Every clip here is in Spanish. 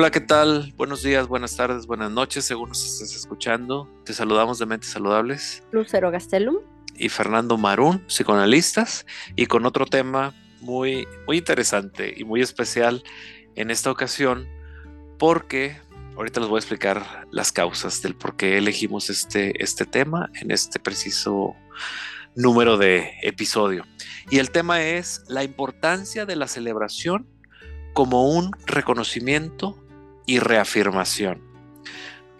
Hola, ¿qué tal? Buenos días, buenas tardes, buenas noches, según nos estés escuchando. Te saludamos de Mentes Saludables. Lucero Gastelum. Y Fernando Marún, psicoanalistas, y con otro tema muy, muy interesante y muy especial en esta ocasión, porque ahorita les voy a explicar las causas del por qué elegimos este, este tema en este preciso número de episodio. Y el tema es la importancia de la celebración como un reconocimiento y reafirmación.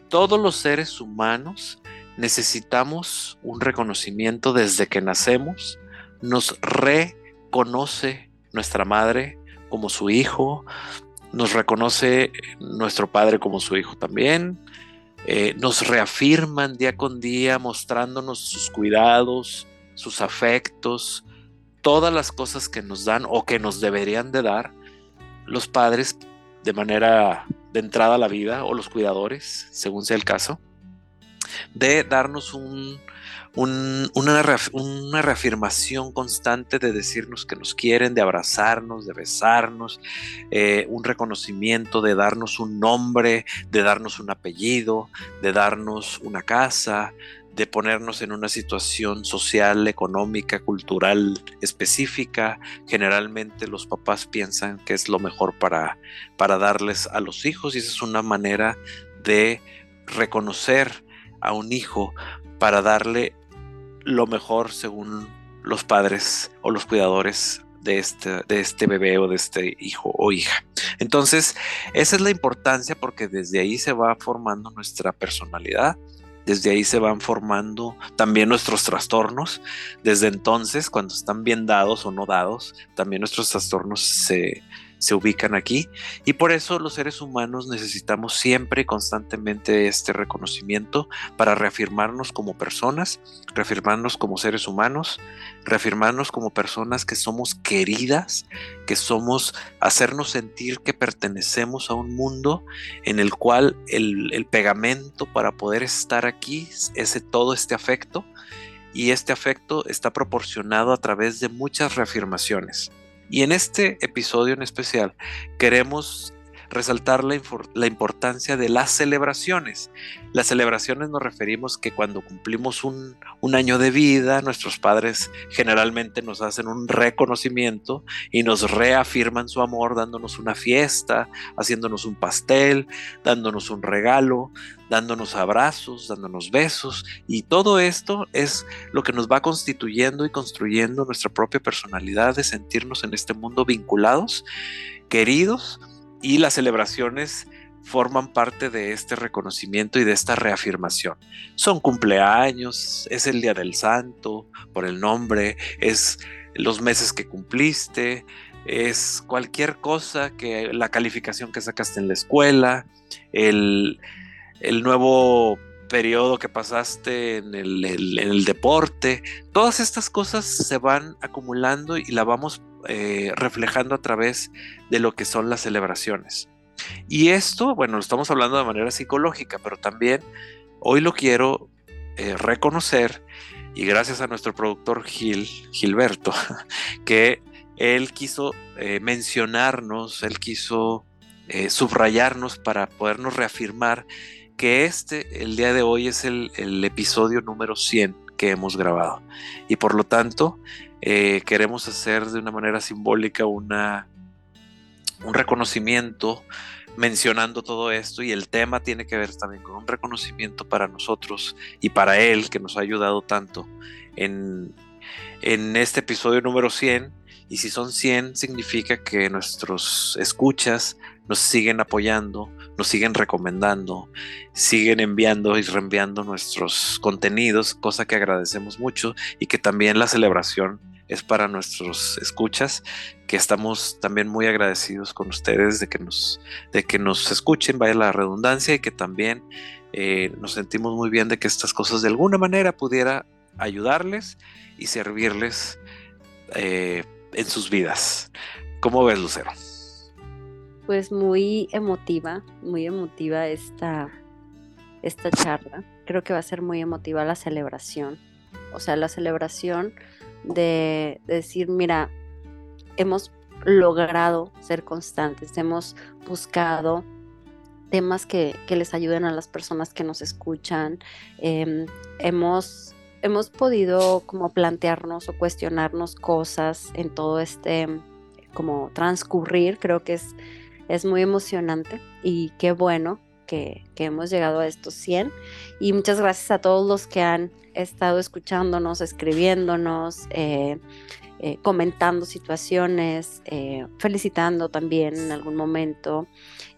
Todos los seres humanos necesitamos un reconocimiento desde que nacemos. Nos reconoce nuestra madre como su hijo, nos reconoce nuestro padre como su hijo también, eh, nos reafirman día con día mostrándonos sus cuidados, sus afectos, todas las cosas que nos dan o que nos deberían de dar los padres de manera de entrada a la vida o los cuidadores, según sea el caso, de darnos un, una, reafirmación constante de decirnos que nos quieren, de abrazarnos, de besarnos, eh, un reconocimiento de darnos un nombre, de darnos un apellido, de darnos una casa, de ponernos en una situación social, económica, cultural específica. Generalmente los papás piensan que es lo mejor para, para darles a los hijos y esa es una manera de reconocer a un hijo para darle lo mejor según los padres o los cuidadores de este, de este bebé o de este hijo o hija. Entonces, esa es la importancia porque desde ahí se va formando nuestra personalidad, desde ahí se van formando también nuestros trastornos. Desde entonces, cuando están bien dados o no dados, también nuestros trastornos se, se ubican aquí y por eso los seres humanos necesitamos siempre constantemente este reconocimiento para reafirmarnos como personas, reafirmarnos como seres humanos, reafirmarnos como personas que somos queridas, que somos hacernos sentir que pertenecemos a un mundo en el cual el, el pegamento para poder estar aquí es todo este afecto y este afecto está proporcionado a través de muchas reafirmaciones. Y en este episodio en especial queremos resaltar la, importancia de las celebraciones. Las celebraciones nos referimos que cuando cumplimos un, año de vida, nuestros padres generalmente nos hacen un reconocimiento y nos reafirman su amor dándonos una fiesta, haciéndonos un pastel, dándonos un regalo, dándonos abrazos, dándonos besos y todo esto es lo que nos va constituyendo y construyendo nuestra propia personalidad de sentirnos en este mundo vinculados, queridos y las celebraciones forman parte de este reconocimiento y de esta reafirmación. Son cumpleaños, es el Día del Santo, por el nombre, es los meses que cumpliste, es cualquier cosa que la calificación que sacaste en la escuela, el, nuevo periodo que pasaste en el, en el, deporte, todas estas cosas se van acumulando y la vamos eh, reflejando a través de lo que son las celebraciones. Y esto, bueno, lo estamos hablando de manera psicológica, pero también hoy lo quiero eh, reconocer y gracias a nuestro productor Gil, Gilberto, que él quiso eh, mencionarnos, él quiso subrayarnos para podernos reafirmar que este, el día de hoy, es el, el episodio número 100 que hemos grabado. Y por lo tanto, eh, queremos hacer de una manera simbólica una, un reconocimiento mencionando todo esto y el tema tiene que ver también con un reconocimiento para nosotros y para él que nos ha ayudado tanto en, en este episodio número 100 y si son 100 significa que nuestros escuchas nos siguen apoyando, nos siguen recomendando, siguen enviando y reenviando nuestros contenidos, cosa que agradecemos mucho y que también la celebración es para nuestros escuchas, que estamos también muy agradecidos con ustedes de que nos, de que nos escuchen, vaya la redundancia, y que también eh, nos sentimos muy bien de que estas cosas de alguna manera pudiera ayudarles y servirles eh, en sus vidas. ¿Cómo ves, Lucero? Pues muy emotiva, muy emotiva esta, esta charla. Creo que va a ser muy emotiva la celebración. O sea, la celebración de, decir, mira, hemos logrado ser constantes, hemos buscado temas que, les ayuden a las personas que nos escuchan. Em, hemos, hemos podido como plantearnos o cuestionarnos cosas en todo este como transcurrir. Creo que es, es muy emocionante y qué bueno que, hemos llegado a estos 100. Y muchas gracias a todos los que han estado escuchándonos, escribiéndonos. Eh, eh, comentando situaciones, eh, felicitando también en algún momento.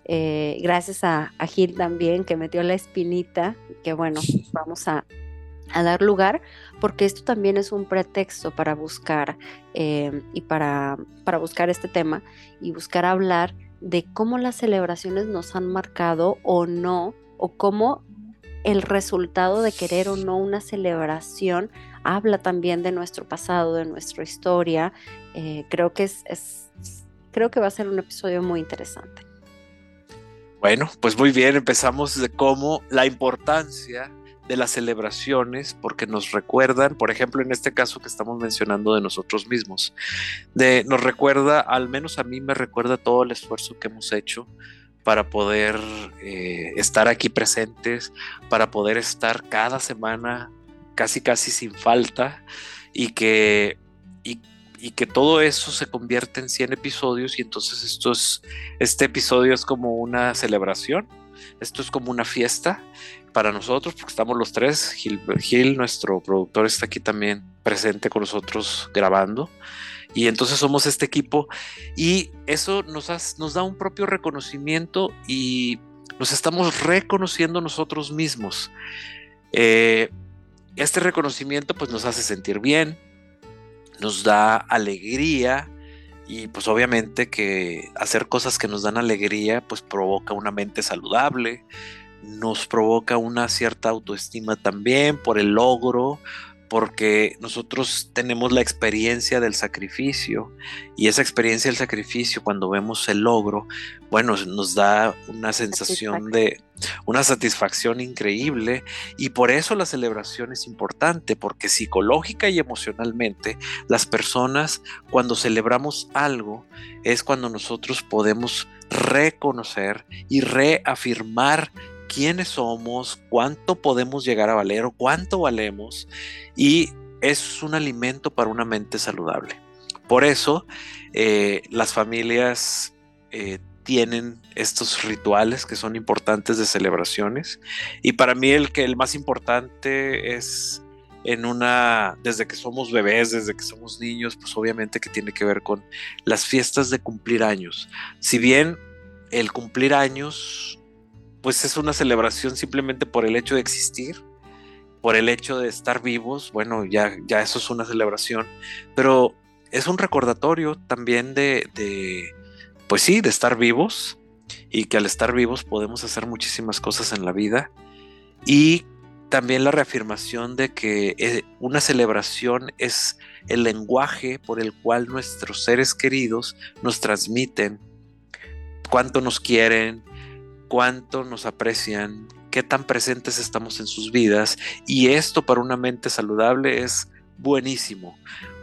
Gracias a, Gil también que metió la espinita, que bueno, vamos a, dar lugar, porque esto también es un pretexto para buscar y para, para buscar este tema y buscar hablar de cómo las celebraciones nos han marcado o no, o cómo el resultado de querer o no una celebración habla también de nuestro pasado, de nuestra historia. Eh, creo que es, creo que va a ser un episodio muy interesante. Bueno, pues muy bien, empezamos de cómo la importancia de las celebraciones, porque nos recuerdan, por ejemplo, en este caso que estamos mencionando de nosotros mismos, de, nos recuerda, al menos a mí me recuerda todo el esfuerzo que hemos hecho para poder eh, estar aquí presentes, para poder estar cada semana casi casi sin falta y que, y, que todo eso se convierte en 100 episodios y entonces esto es, este episodio es como una celebración, esto es como una fiesta para nosotros porque estamos los tres, Gil, Gil nuestro productor está aquí también presente con nosotros grabando. Y entonces somos este equipo. Y eso nos, nos da un propio reconocimiento y nos estamos reconociendo nosotros mismos. Eh, este reconocimiento pues nos hace sentir bien, nos da alegría y pues obviamente que hacer cosas que nos dan alegría pues provoca una mente saludable, nos provoca una cierta autoestima también por el logro, porque nosotros tenemos la experiencia del sacrificio y esa experiencia del sacrificio cuando vemos el logro, bueno, nos da una sensación de una satisfacción increíble y por eso la celebración es importante porque psicológica y emocionalmente las personas cuando celebramos algo es cuando nosotros podemos reconocer y reafirmar quiénes somos, cuánto podemos llegar a valer o cuánto valemos y es un alimento para una mente saludable. Por eso eh, las familias eh, tienen estos rituales que son importantes de celebraciones y para mí el que el más importante es en una desde que somos bebés, desde que somos niños, pues obviamente que tiene que ver con las fiestas de cumplir años. Si bien el cumplir años pues es una celebración simplemente por el hecho de existir, por el hecho de estar vivos, bueno, ya, ya eso es una celebración, pero es un recordatorio también de, de, pues sí, de estar vivos y que al estar vivos podemos hacer muchísimas cosas en la vida y también la reafirmación de que eh, una celebración es el lenguaje por el cual nuestros seres queridos nos transmiten cuánto nos quieren, cuánto nos aprecian, qué tan presentes estamos en sus vidas y esto para una mente saludable es buenísimo.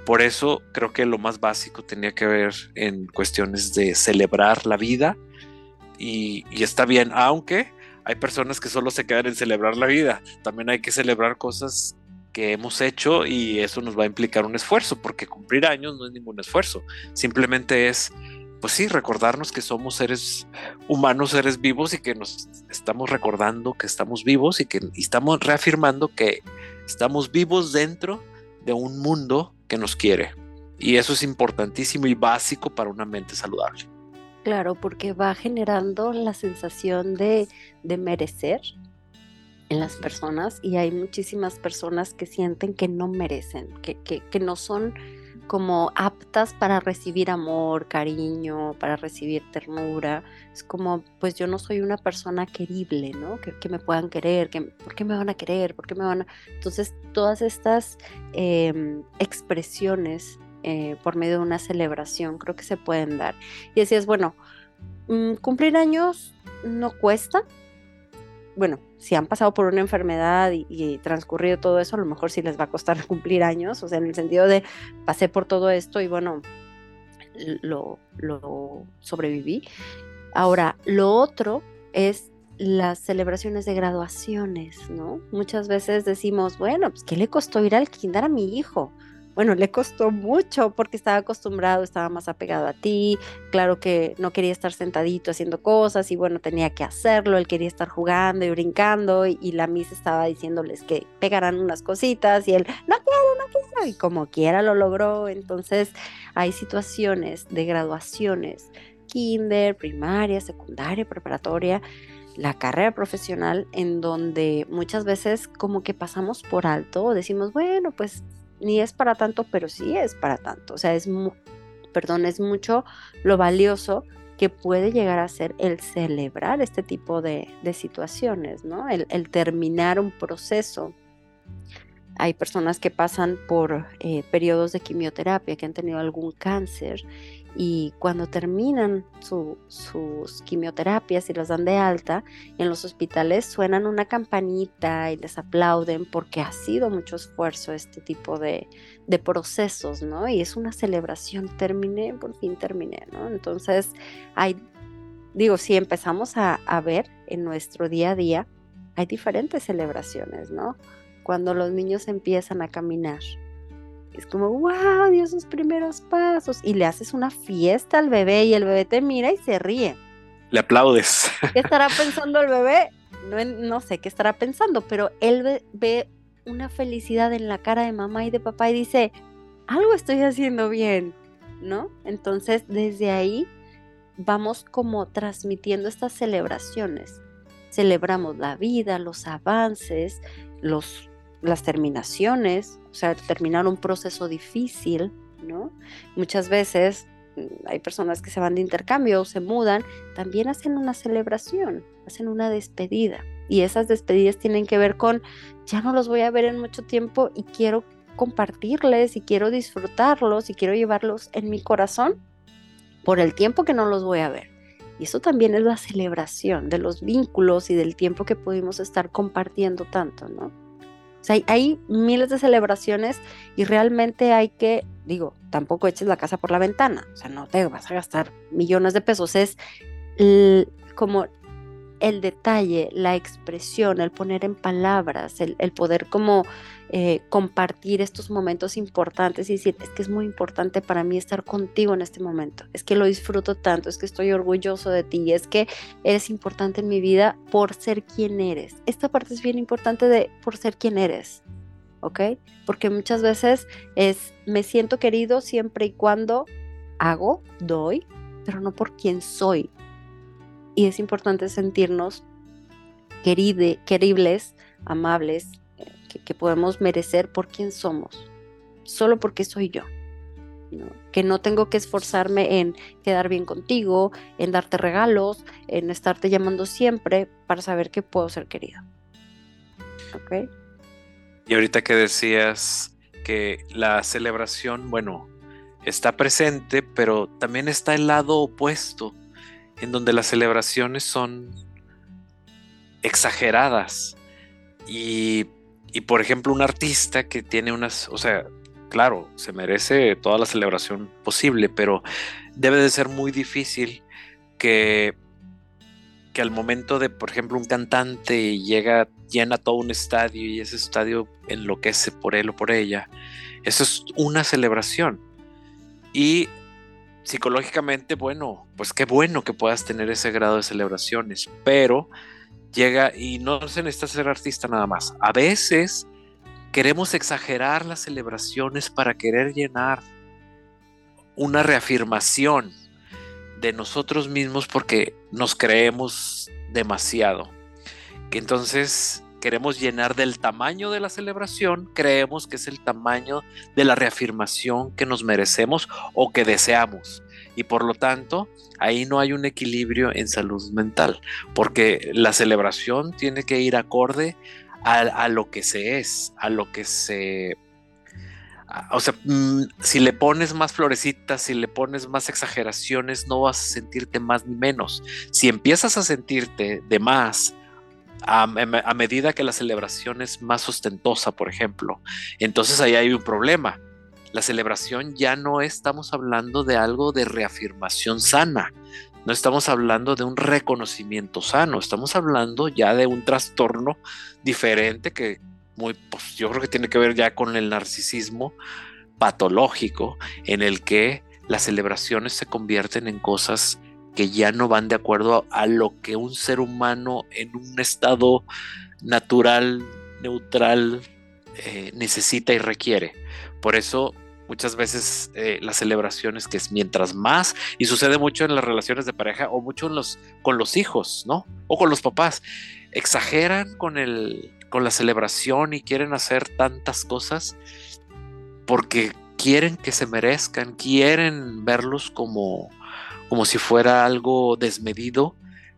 Por eso creo que lo más básico tenía que ver en cuestiones de celebrar la vida y, está bien, aunque hay personas que solo se quedan en celebrar la vida, también hay que celebrar cosas que hemos hecho y eso nos va a implicar un esfuerzo, porque cumplir años no es ningún esfuerzo, simplemente es pues sí, recordarnos que somos seres humanos, seres vivos y que nos estamos recordando que estamos vivos y que estamos reafirmando que estamos vivos dentro de un mundo que nos quiere. Y eso es importantísimo y básico para una mente saludable. Claro, porque va generando la sensación de, merecer en las personas y hay muchísimas personas que sienten que no merecen, que, que no son como aptas para recibir amor, cariño, para recibir ternura. Es como, pues yo no soy una persona querible, ¿no? Que, me puedan querer, que, ¿por qué me van a querer? ¿Por qué me van a...? Entonces, todas estas em, expresiones eh, por medio de una celebración creo que se pueden dar. Y es, bueno, mm, cumplir años no cuesta, bueno, si han pasado por una enfermedad y, transcurrido todo eso, a lo mejor sí les va a costar cumplir años, o sea, en el sentido de pasé por todo esto y bueno, lo, sobreviví. Ahora, lo otro es las celebraciones de graduaciones, ¿no? Muchas veces decimos, bueno, pues ¿qué le costó ir al kinder a mi hijo? Bueno, le costó mucho porque estaba acostumbrado, estaba más apegado a ti, claro que no quería estar sentadito haciendo cosas y bueno, tenía que hacerlo, él quería estar jugando y brincando y, la Miss estaba diciéndoles que pegarán unas cositas y él, no quiero, no quiero, y como quiera lo logró. Entonces hay situaciones de graduaciones, kinder, primaria, secundaria, preparatoria, la carrera profesional en donde muchas veces como que pasamos por alto, decimos, bueno, pues ni es para tanto, pero sí es para tanto. O sea, es, perdón, es mucho lo valioso que puede llegar a ser el celebrar este tipo de, situaciones, ¿no? El, el, terminar un proceso. Hay personas que pasan por eh, periodos de quimioterapia, que han tenido algún cáncer y cuando terminan sus quimioterapias y las dan de alta, en los hospitales suenan una campanita y les aplauden porque ha sido mucho esfuerzo este tipo de, procesos, ¿no? Y es una celebración, terminé, por fin terminé, ¿no? Entonces, hay, digo, si empezamos a ver en nuestro día a día, hay diferentes celebraciones, ¿no? Cuando los niños empiezan a caminar, es como, wow, dio sus primeros pasos. Y le haces una fiesta al bebé y el bebé te mira y se ríe. Le aplaudes. ¿Qué estará pensando el bebé? No, no sé qué estará pensando, pero él ve, una felicidad en la cara de mamá y de papá y dice, algo estoy haciendo bien, ¿no? Entonces, desde ahí vamos como transmitiendo estas celebraciones. Celebramos la vida, los avances, los las terminaciones, o sea, terminar un proceso difícil, ¿no? Muchas veces mm, hay personas que se van de intercambio o se mudan, también hacen una celebración, hacen una despedida. Y esas despedidas tienen que ver con, ya no los voy a ver en mucho tiempo y quiero compartirles y quiero disfrutarlos y quiero llevarlos en mi corazón por el tiempo que no los voy a ver. Y eso también es la celebración de los vínculos y del tiempo que pudimos estar compartiendo tanto, ¿no? O sea, hay, miles de celebraciones y realmente hay que, digo, tampoco eches la casa por la ventana. O sea, no te vas a gastar millones de pesos. Es como el detalle, la expresión, el poner en palabras, el, poder como eh, compartir estos momentos importantes y decir, es que es muy importante para mí estar contigo en este momento, es que lo disfruto tanto, es que estoy orgulloso de ti, es que eres importante en mi vida por ser quien eres. Esta parte es bien importante de por ser quien eres, ¿ok? Porque muchas veces es, me siento querido siempre y cuando hago, doy, pero no por quien soy, y es importante sentirnos queride, queribles, amables, eh, que, podemos merecer por quien somos, solo porque soy yo. Que no tengo que esforzarme en quedar bien contigo, en darte regalos, en estarte llamando siempre para saber que puedo ser querido. ¿Ok? Y ahorita que decías que la celebración, bueno, está presente, pero también está el lado opuesto en donde las celebraciones son exageradas. Y, por ejemplo, un artista que tiene unas, o sea, claro, se merece toda la celebración posible, pero debe de ser muy difícil que, que al momento de, por ejemplo, un cantante llega, llena todo un estadio y ese estadio enloquece por él o por ella. Eso es una celebración. Y psicológicamente, bueno, pues qué bueno que puedas tener ese grado de celebraciones, pero llega y no se necesita ser artista nada más. A veces queremos exagerar las celebraciones para querer llenar una reafirmación de nosotros mismos porque nos creemos demasiado. Que entonces queremos llenar del tamaño de la celebración, creemos que es el tamaño de la reafirmación que nos merecemos o que deseamos. Y por lo tanto, ahí no hay un equilibrio en salud mental, porque la celebración tiene que ir acorde a, lo que se es, a lo que se... O sea, mm, si le pones más florecitas, si le pones más exageraciones, no vas a sentirte más ni menos. Si empiezas a sentirte de más, a, medida que la celebración es más ostentosa, por ejemplo. Entonces ahí hay un problema. La celebración ya no estamos hablando de algo de reafirmación sana, no estamos hablando de un reconocimiento sano, estamos hablando ya de un trastorno diferente que muy, pues, yo creo que tiene que ver ya con el narcisismo patológico en el que las celebraciones se convierten en cosas que ya no van de acuerdo a, lo que un ser humano en un estado natural, neutral, eh, necesita y requiere. Por eso muchas veces eh, las celebraciones que es mientras más, y sucede mucho en las relaciones de pareja o mucho en los, con los hijos, ¿no? O con los papás, exageran con, el, con la celebración y quieren hacer tantas cosas porque quieren que se merezcan, quieren verlos como, como si fuera algo desmedido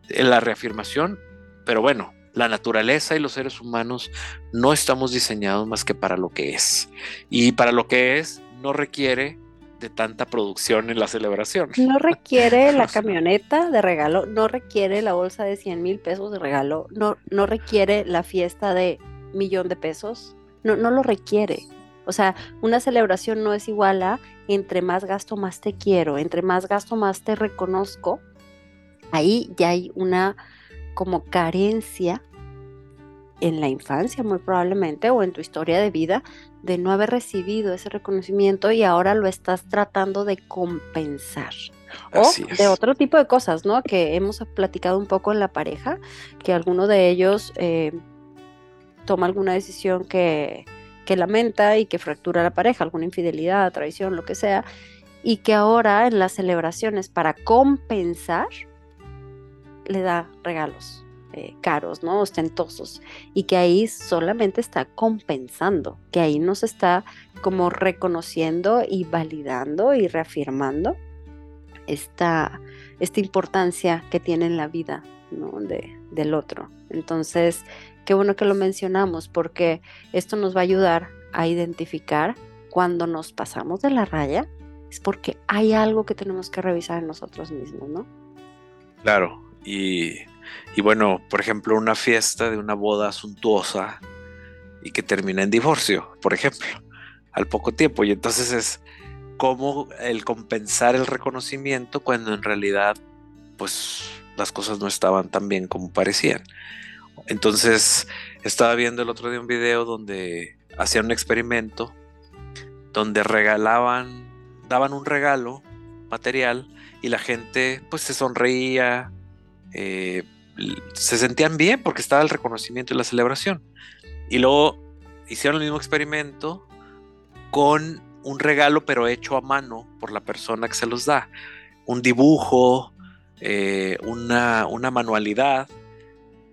en la reafirmación, pero bueno, la naturaleza y los seres humanos no estamos diseñados más que para lo que es. Y para lo que es no requiere de tanta producción en la celebración. No requiere la camioneta de regalo, no requiere la bolsa de 100 mil pesos de regalo, no, no requiere la fiesta de millón de pesos, no, no lo requiere. O sea, una celebración no es igual a entre más gasto más te quiero, entre más gasto más te reconozco. Ahí ya hay una como carencia en la infancia muy probablemente o en tu historia de vida de no haber recibido ese reconocimiento y ahora lo estás tratando de compensar. O de otro tipo de cosas, ¿no? Que hemos platicado un poco en la pareja, que alguno de ellos eh, toma alguna decisión que, que lamenta y que fractura la pareja, alguna infidelidad, traición, lo que sea, y que ahora en las celebraciones para compensar le da regalos eh, caros, ¿no? Ostentosos, y que ahí solamente está compensando, que ahí nos está como reconociendo y validando y reafirmando esta, esta importancia que tiene en la vida ¿no? de, del otro. Entonces, qué bueno que lo mencionamos porque esto nos va a ayudar a identificar cuando nos pasamos de la raya, es porque hay algo que tenemos que revisar en nosotros mismos, ¿no? Claro, y, bueno, por ejemplo, una fiesta de una boda suntuosa y que termina en divorcio, por ejemplo, al poco tiempo. Y entonces es como el compensar el reconocimiento cuando en realidad, pues las cosas no estaban tan bien como parecían. Entonces, estaba viendo el otro día un video donde hacían un experimento donde regalaban, daban un regalo material y la gente pues se sonreía, eh, se sentían bien porque estaba el reconocimiento y la celebración. Y luego hicieron el mismo experimento con un regalo pero hecho a mano por la persona que se los da. Un dibujo, eh, una, una manualidad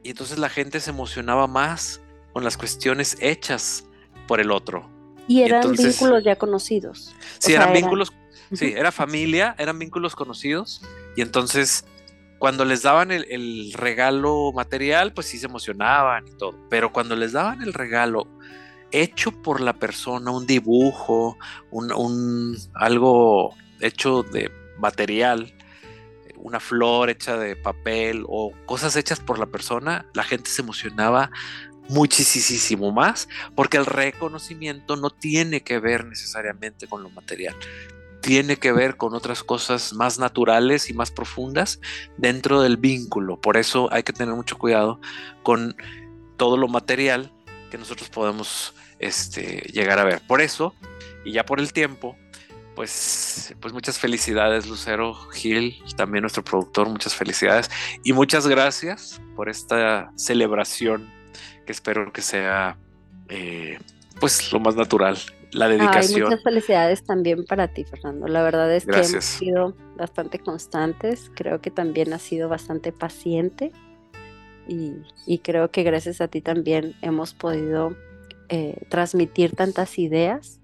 y entonces la gente se emocionaba más con las cuestiones hechas por el otro. Y eran vínculos ya conocidos. Sí, eran vínculos, sí, era familia, eran vínculos conocidos. Y entonces, cuando les daban el, regalo material, pues sí se emocionaban y todo. Pero cuando les daban el regalo hecho por la persona, un dibujo, un, un algo hecho de material, una flor hecha de papel o cosas hechas por la persona, la gente se emocionaba muchísimo más porque el reconocimiento no tiene que ver necesariamente con lo material. Tiene que ver con otras cosas más naturales y más profundas dentro del vínculo. Por eso hay que tener mucho cuidado con todo lo material que nosotros podemos este, llegar a ver. Por eso, y ya por el tiempo, pues, pues muchas felicidades, Lucero Gil, también nuestro productor, muchas felicidades. Y muchas gracias por esta celebración que espero que sea eh, pues lo más natural, la dedicación. muchas felicidades también para ti, Fernando. La verdad es que hemos sido bastante constantes, creo que también has sido bastante paciente. Y, creo que gracias a ti también hemos podido eh, transmitir tantas ideas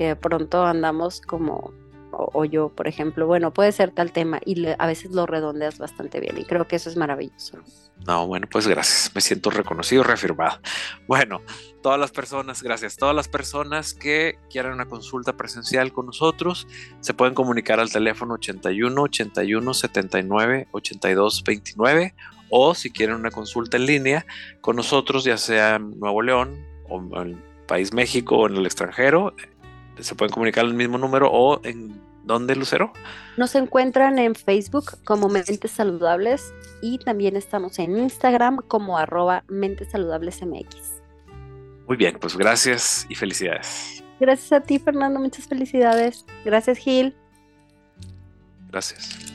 que de pronto andamos como, o, yo, por ejemplo, bueno, puede ser tal tema y a veces lo redondeas bastante bien y creo que eso es maravilloso. No, bueno, pues gracias, me siento reconocido, reafirmado. Bueno, todas las personas, gracias, todas las personas que quieran una consulta presencial con nosotros se pueden comunicar al teléfono 81 81 79 82 29 o si quieren una consulta en línea con nosotros, ya sea en Nuevo León o en el país México o en el extranjero, se pueden comunicar al mismo número o en ¿Dónde, Lucero? Nos encuentran en Facebook como Mentes Saludables y también estamos en Instagram como arroba Mentes Saludables MX. Muy bien, pues gracias y felicidades. Gracias a ti, Fernando. Muchas felicidades. Gracias, Gil. Gracias.